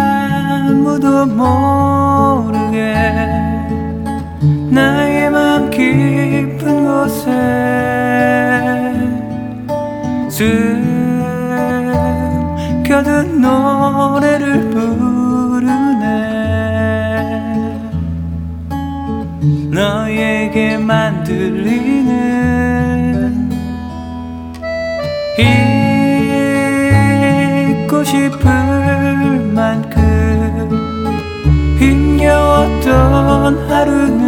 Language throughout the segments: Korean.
아무도 모르게 나의 맘 깊은 곳에 숨겨둔 노래를 부르네. 너에게만 들리 지나간 하루는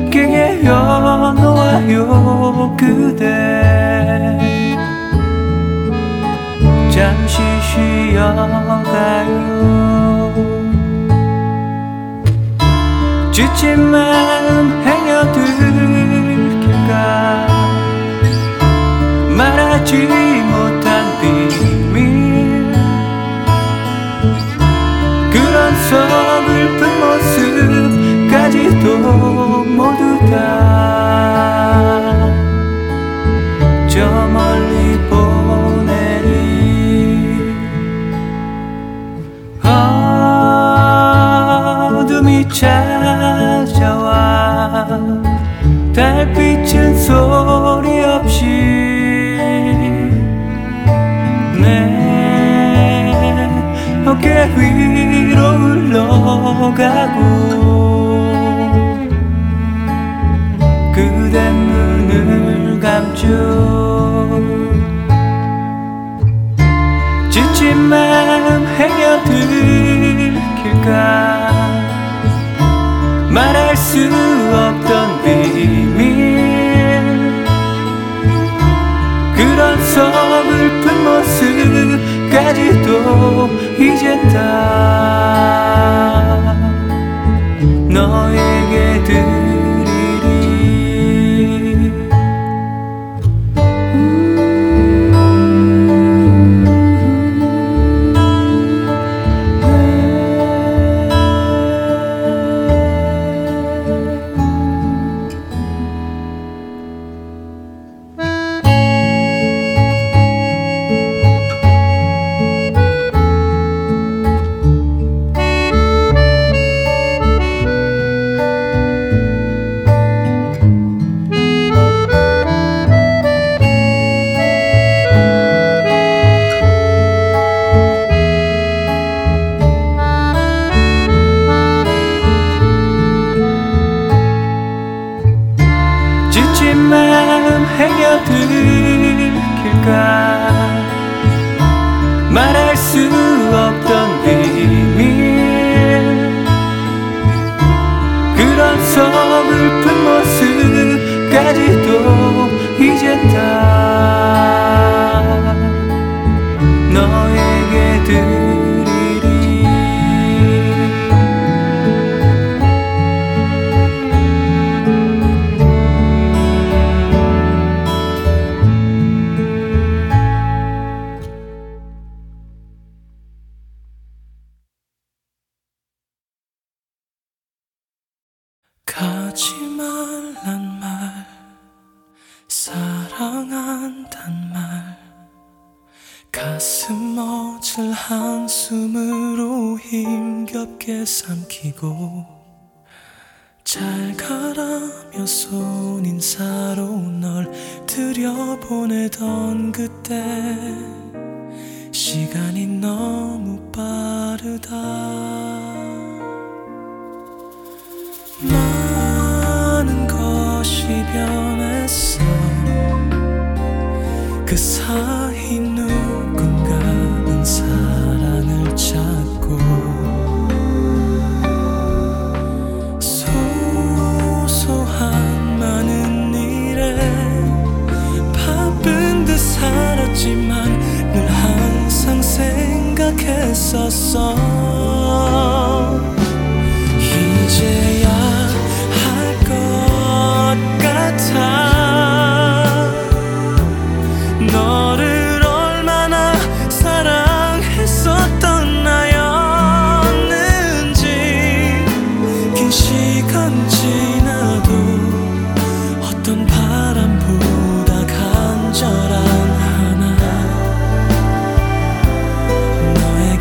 곱게 여놓아요. 그대 잠시 쉬어가요. 지친 마음 행여들길까 말하지 서글픈 모습까지도 모두 다 저 멀리 보내리. 어둠이 찾아와 달빛은 소리 없이 내 어깨 위 가고 그대 눈을 감죠. 지친 마음 헤겨들길까? 말할 수 없던 비밀. 그런 서글픈 모습까지도 이젠 다 nói 기사로 널 들여보내던 그때 시간이 너무 빠르다. 많은 것이 변했어. 그 사이 눈 생각했었어. 이제야 할 것 같아.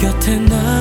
곁에 나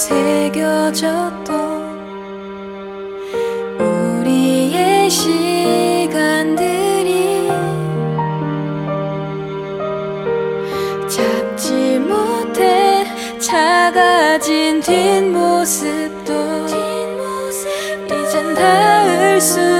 새겨졌던 우리의 시간들이 잡지 못해 작아진 뒷모습도 이젠 닿을 수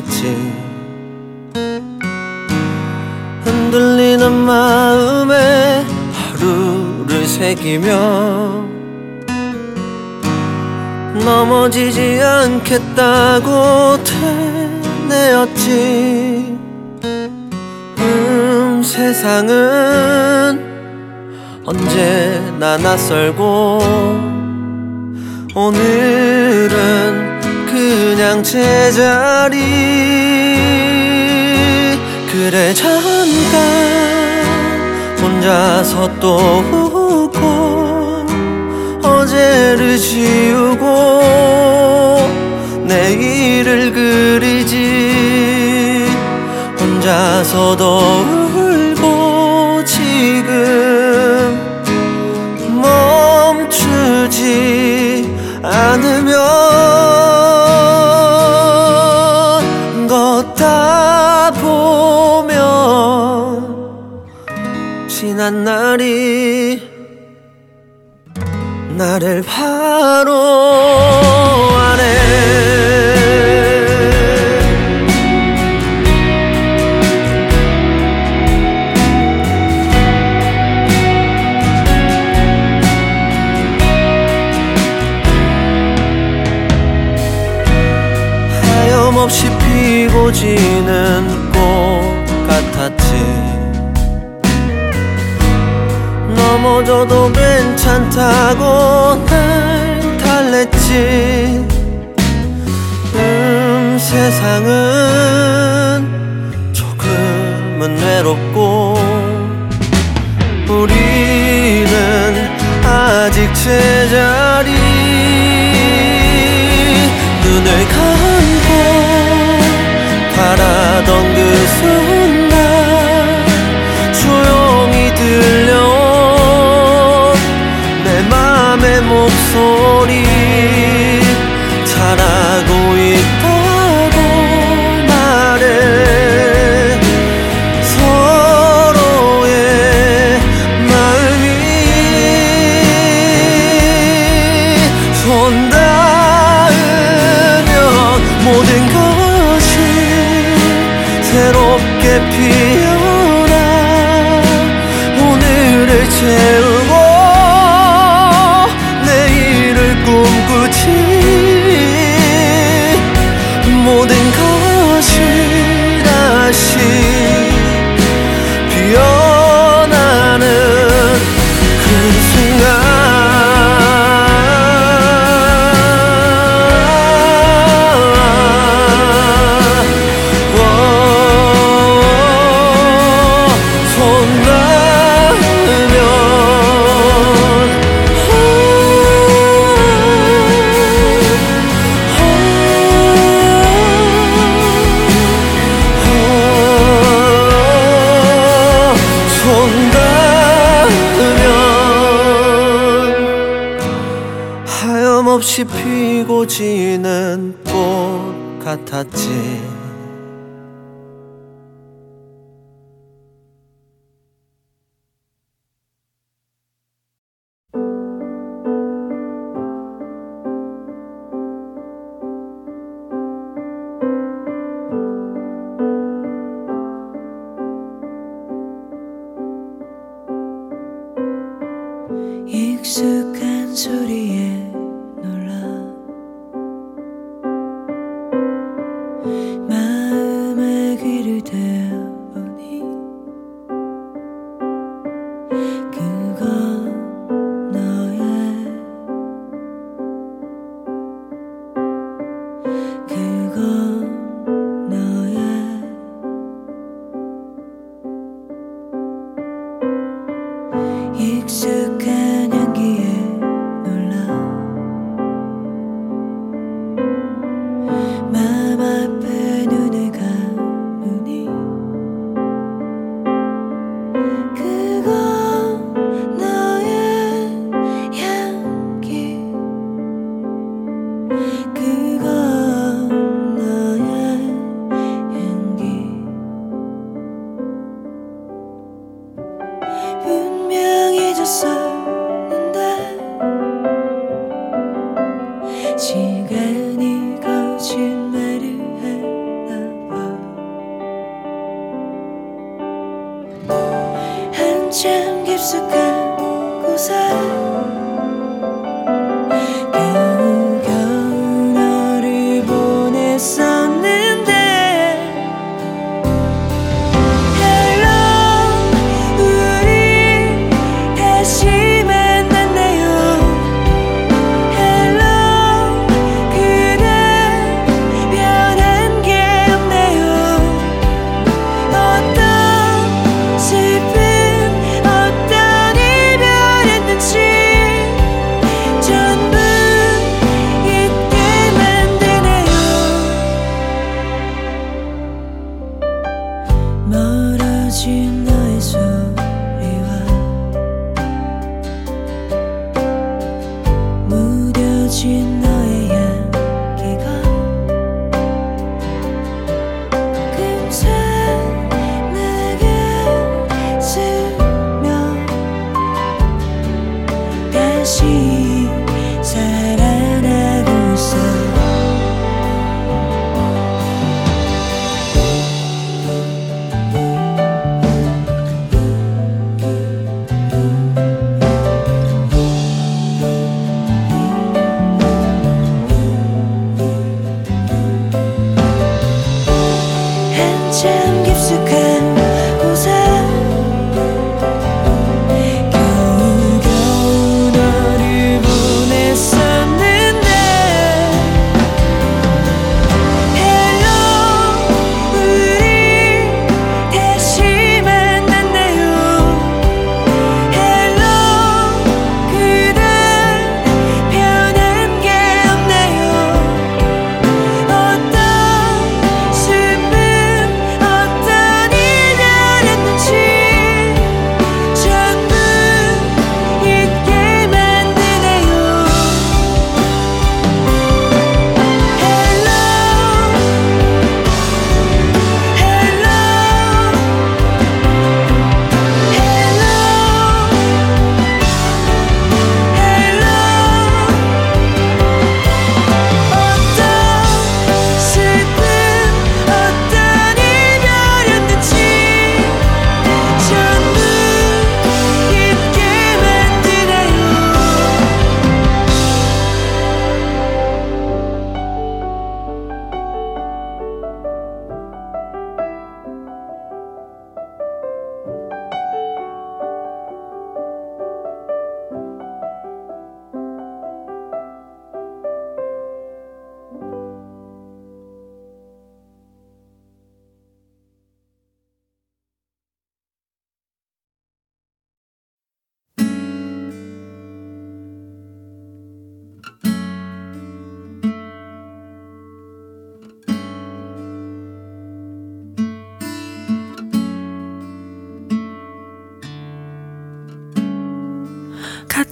touches 혼자서 또 웃고 어제를 지우고 내일을 그리지. 혼자서 더 지난 날이 나를 바로 안에. 하염없이 피고 지는 무너져도 괜찮다고 날 달랬지. 음 세상은 조금은 외롭고 우리는 아직 제자리. 눈을 감고 바라던 그 순간 soul.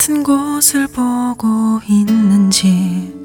같은 곳을 보고 있는지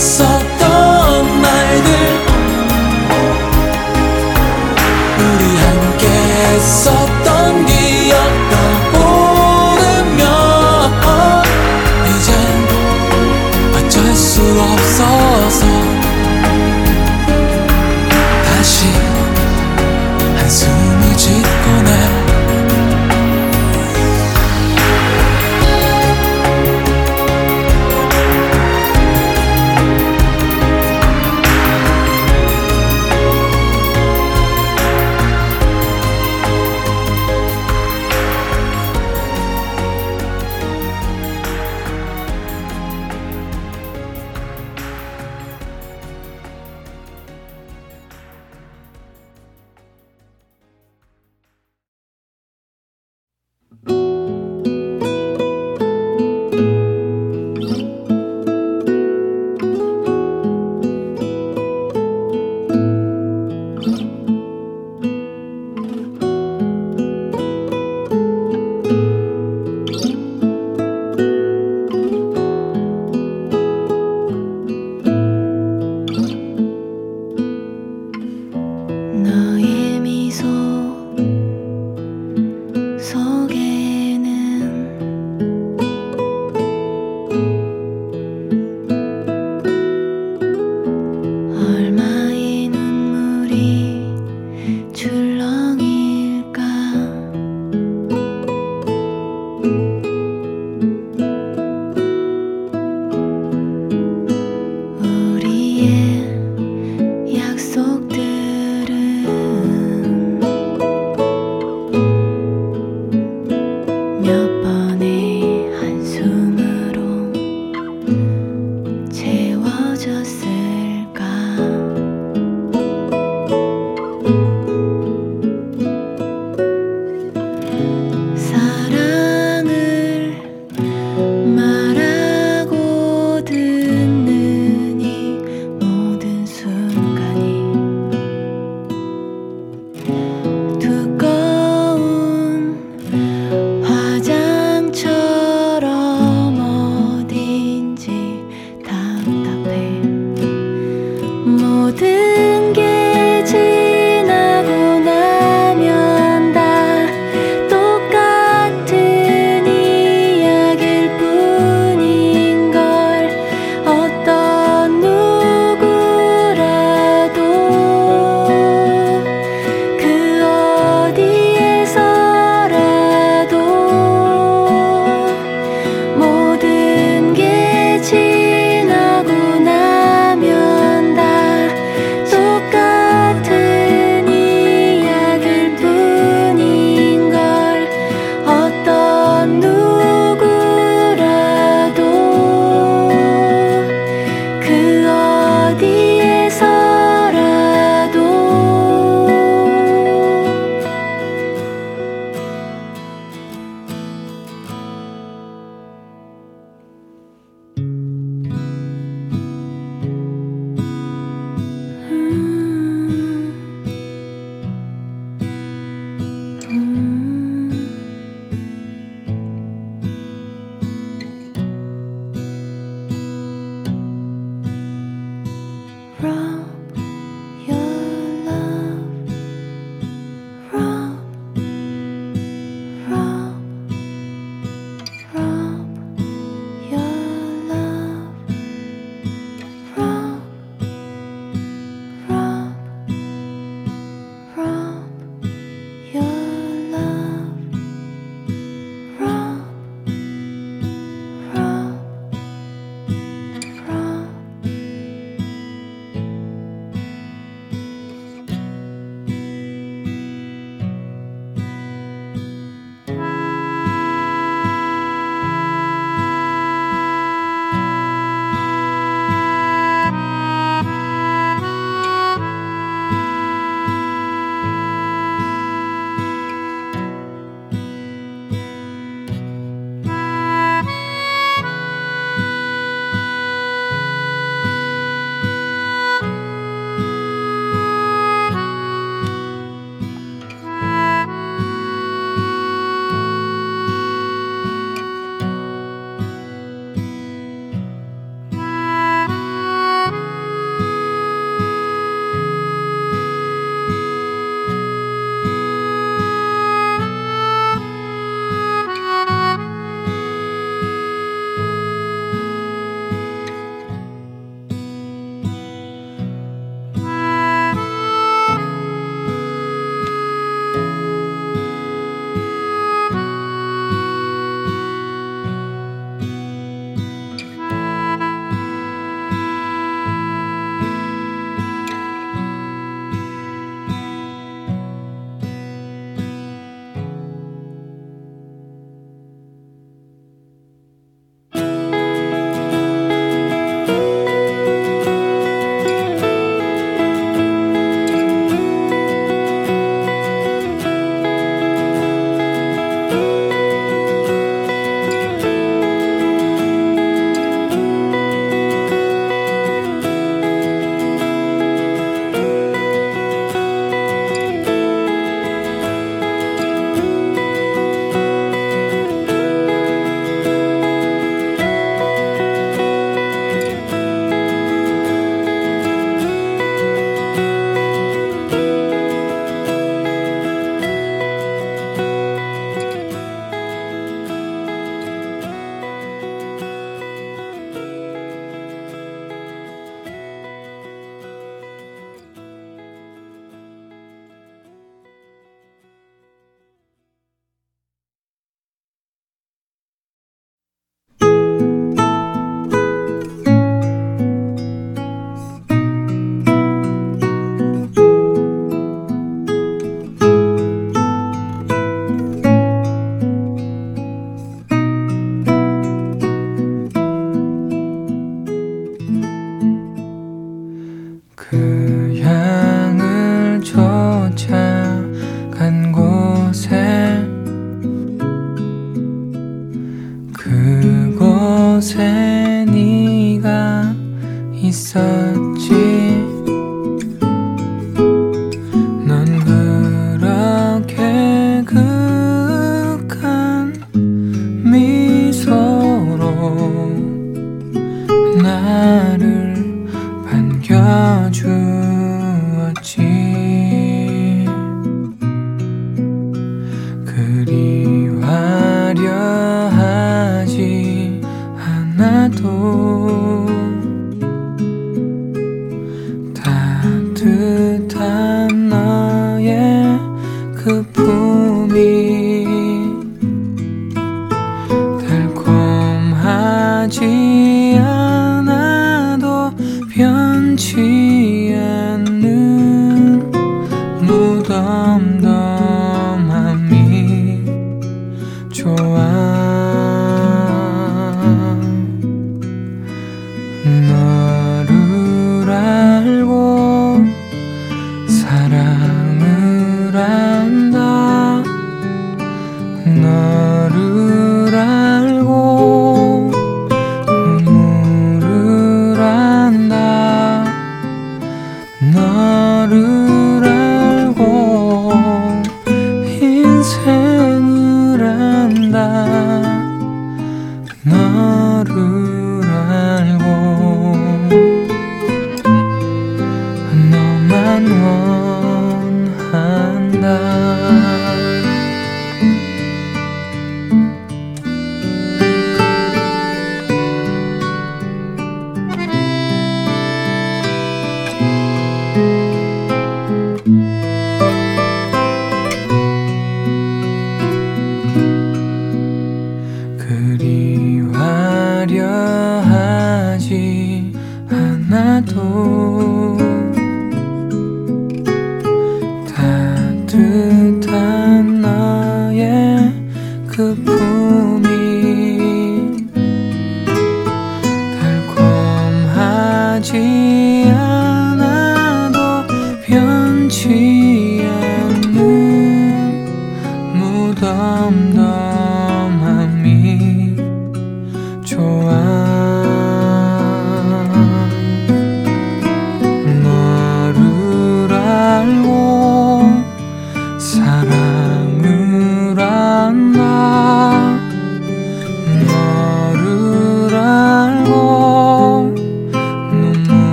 So.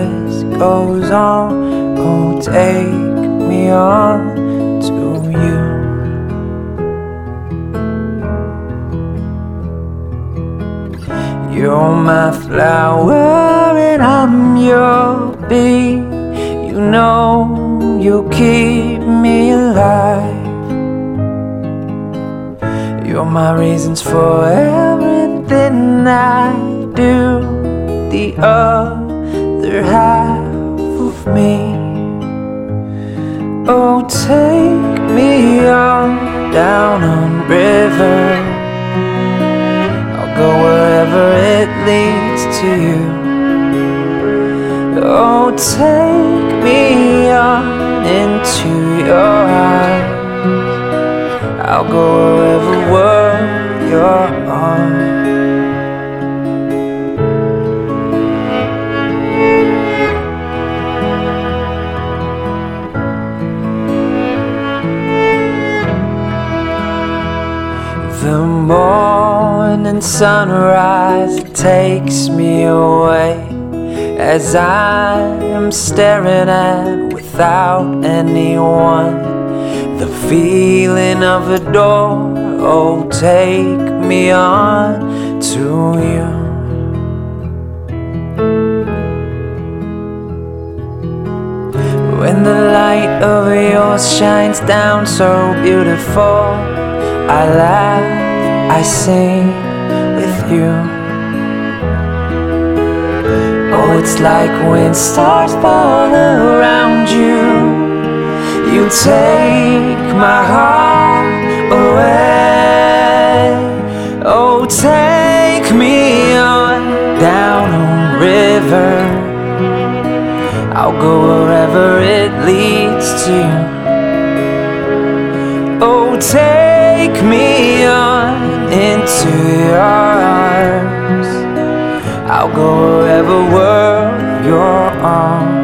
Just goes on. Oh, take me on to you. You're my flower and I'm your bee. You know you keep me alive. You're my reasons for everything I do. The other half of me. Oh, take me on down on river. I'll go wherever it leads to you. Oh, take me on into your eyes. I'll go wherever world you're morning sunrise takes me away as I'm staring at without anyone. The feeling of a door, oh, take me on to you. When the light of yours shines down so beautiful, I laugh, I sing you. Oh, it's like when stars fall around you. You take my heart away. Oh, take me on down a river. I'll go wherever it leads to. Oh, take me on into your arms. I'll go wherever world you're on.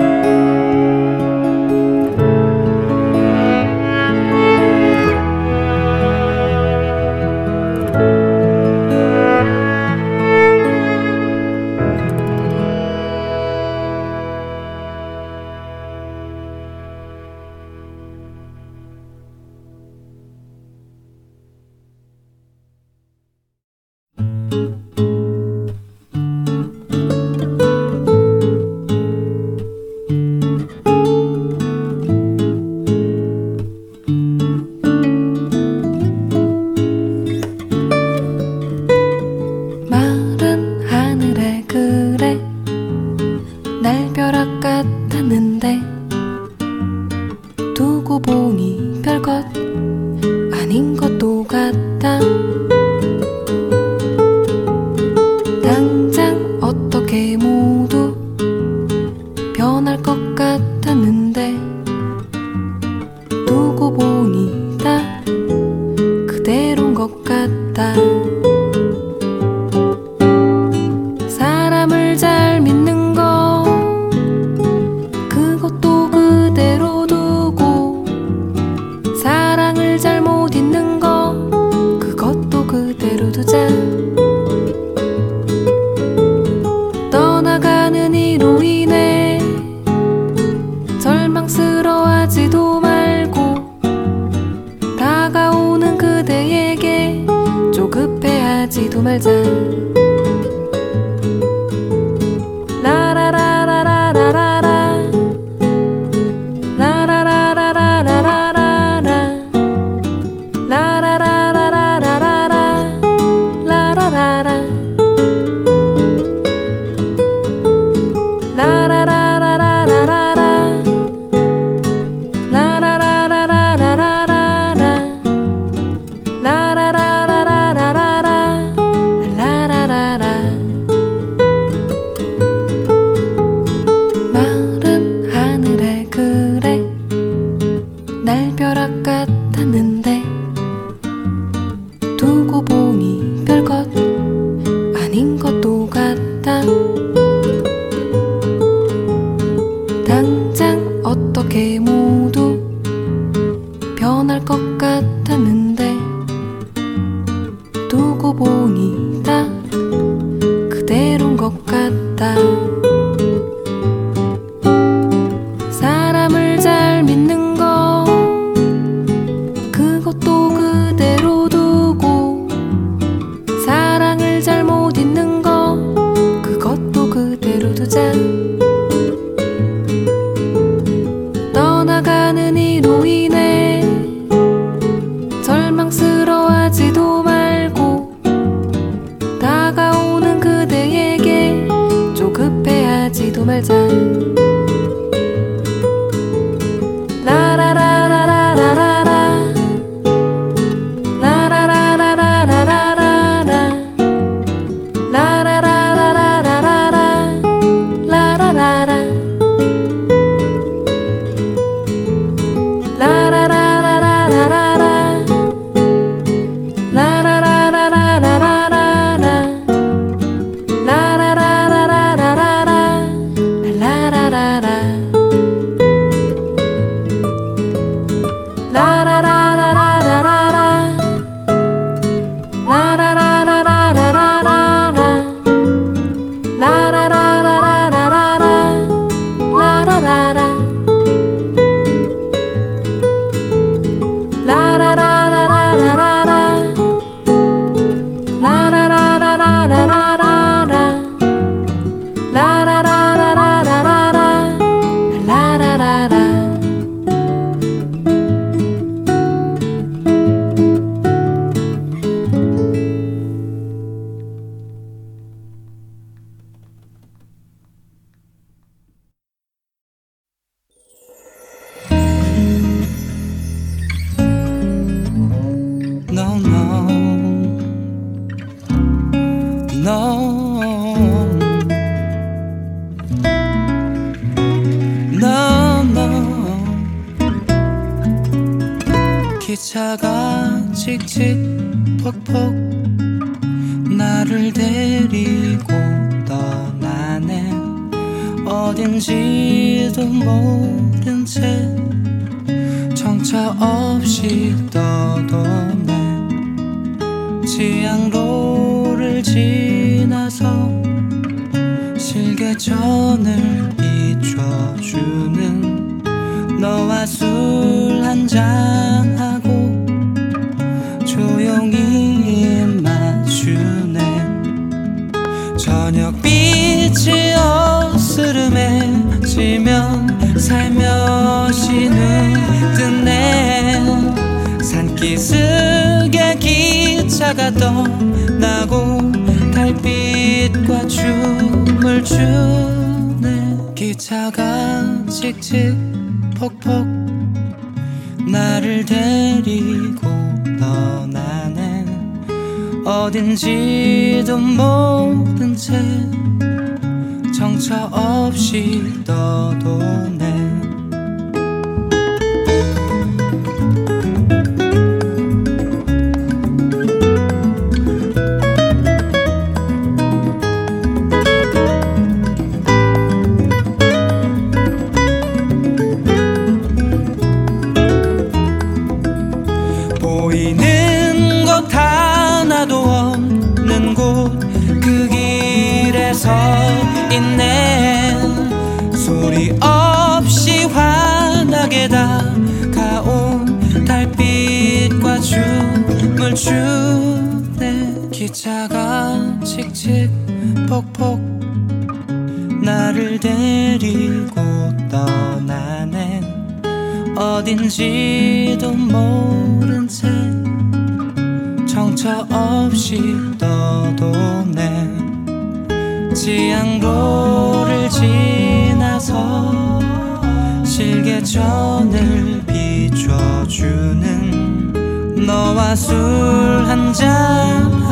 종일 마주네. 저녁 빛이 어스름해 지면 살며시 눈 뜨네. 산기슭에 기차가 떠나고 달빛과 춤을 추네. 기차가 칙칙 퍽퍽 나를 데리고 떠나네. 어딘지도 모른 채 정처 없이 떠도네. 주내 기차가 칙칙 폭폭 나를 데리고 떠나네. 어딘지도 모른 채 정처 없이 떠도네. 지향로를 지나서 실개천을 비춰주네. 너와 술 한잔.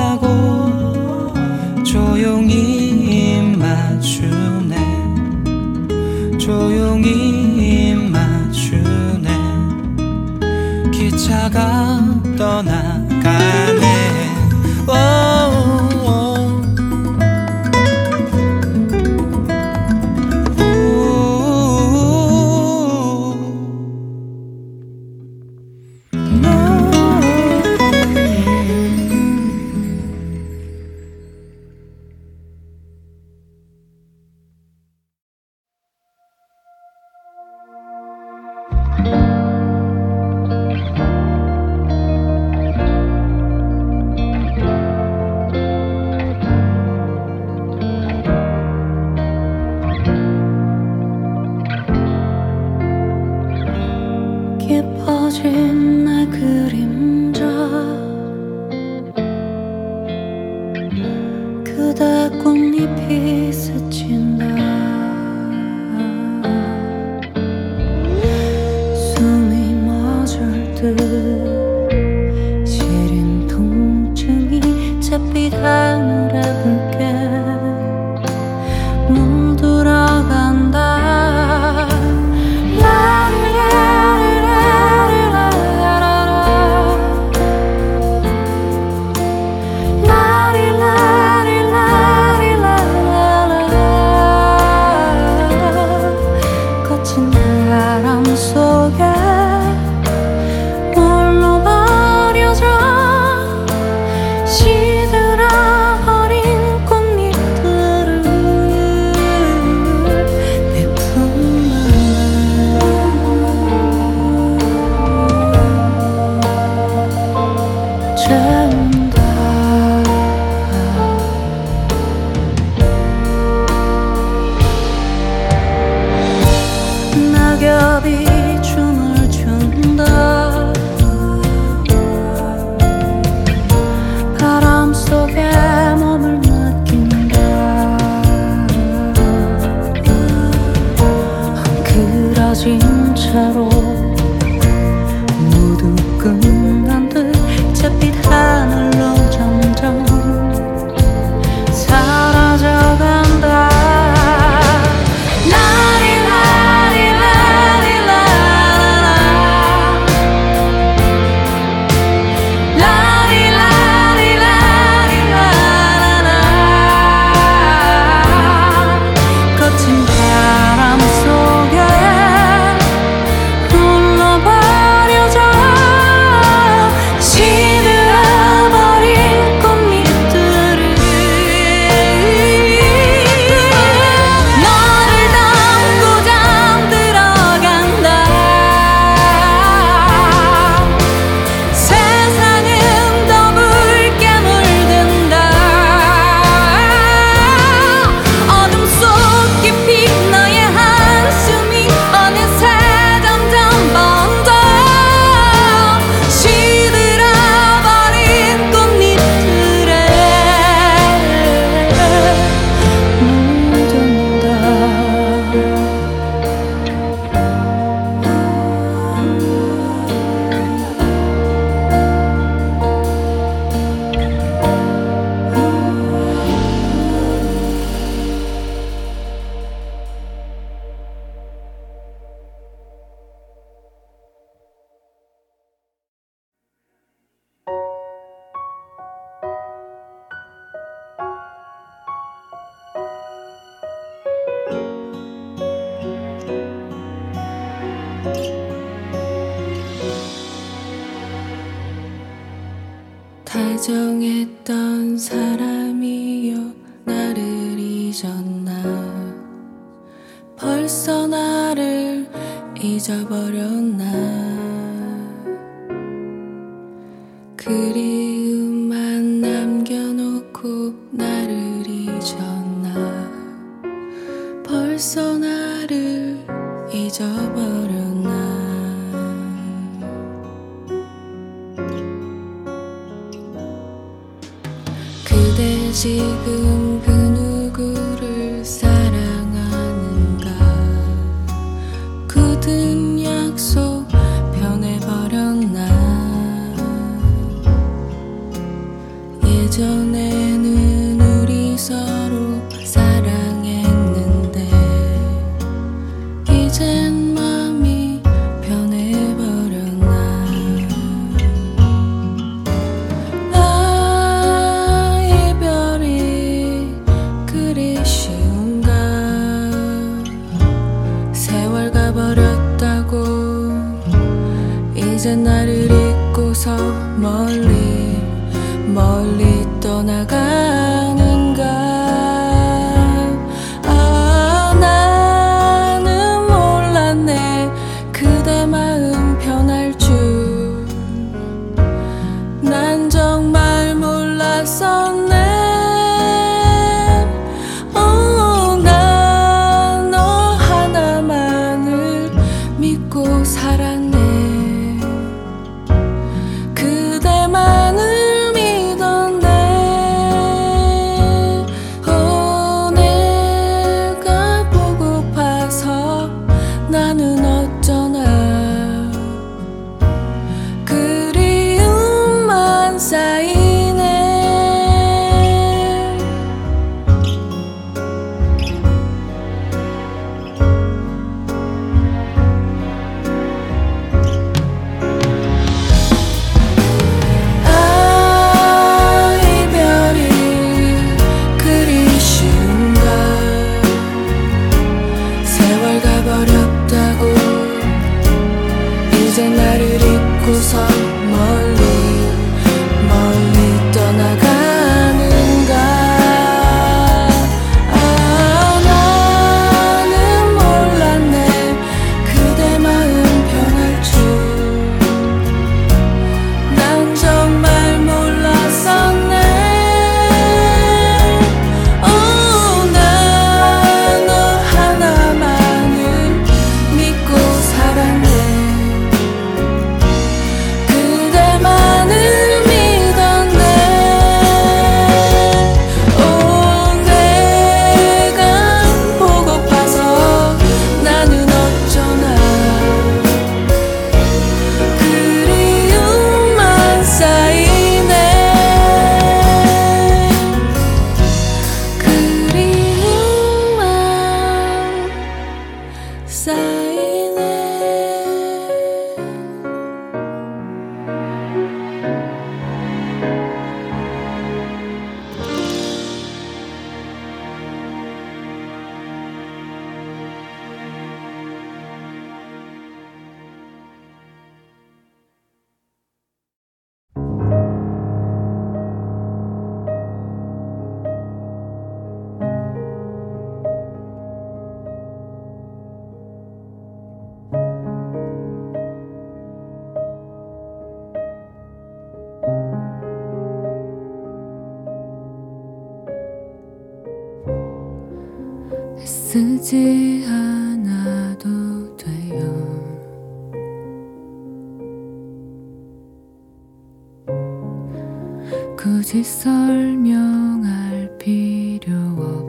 굳이 설명할 필요 없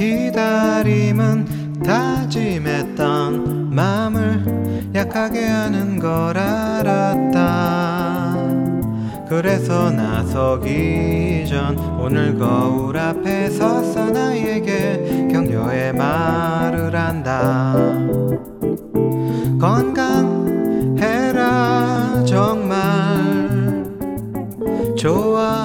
기다림은 다짐했던 마음을 약하게 하는 걸 알았다. 그래서 나서기 전 오늘 거울 앞에 서서 나에게 격려의 말을 한다. 건강해라 정말. 좋아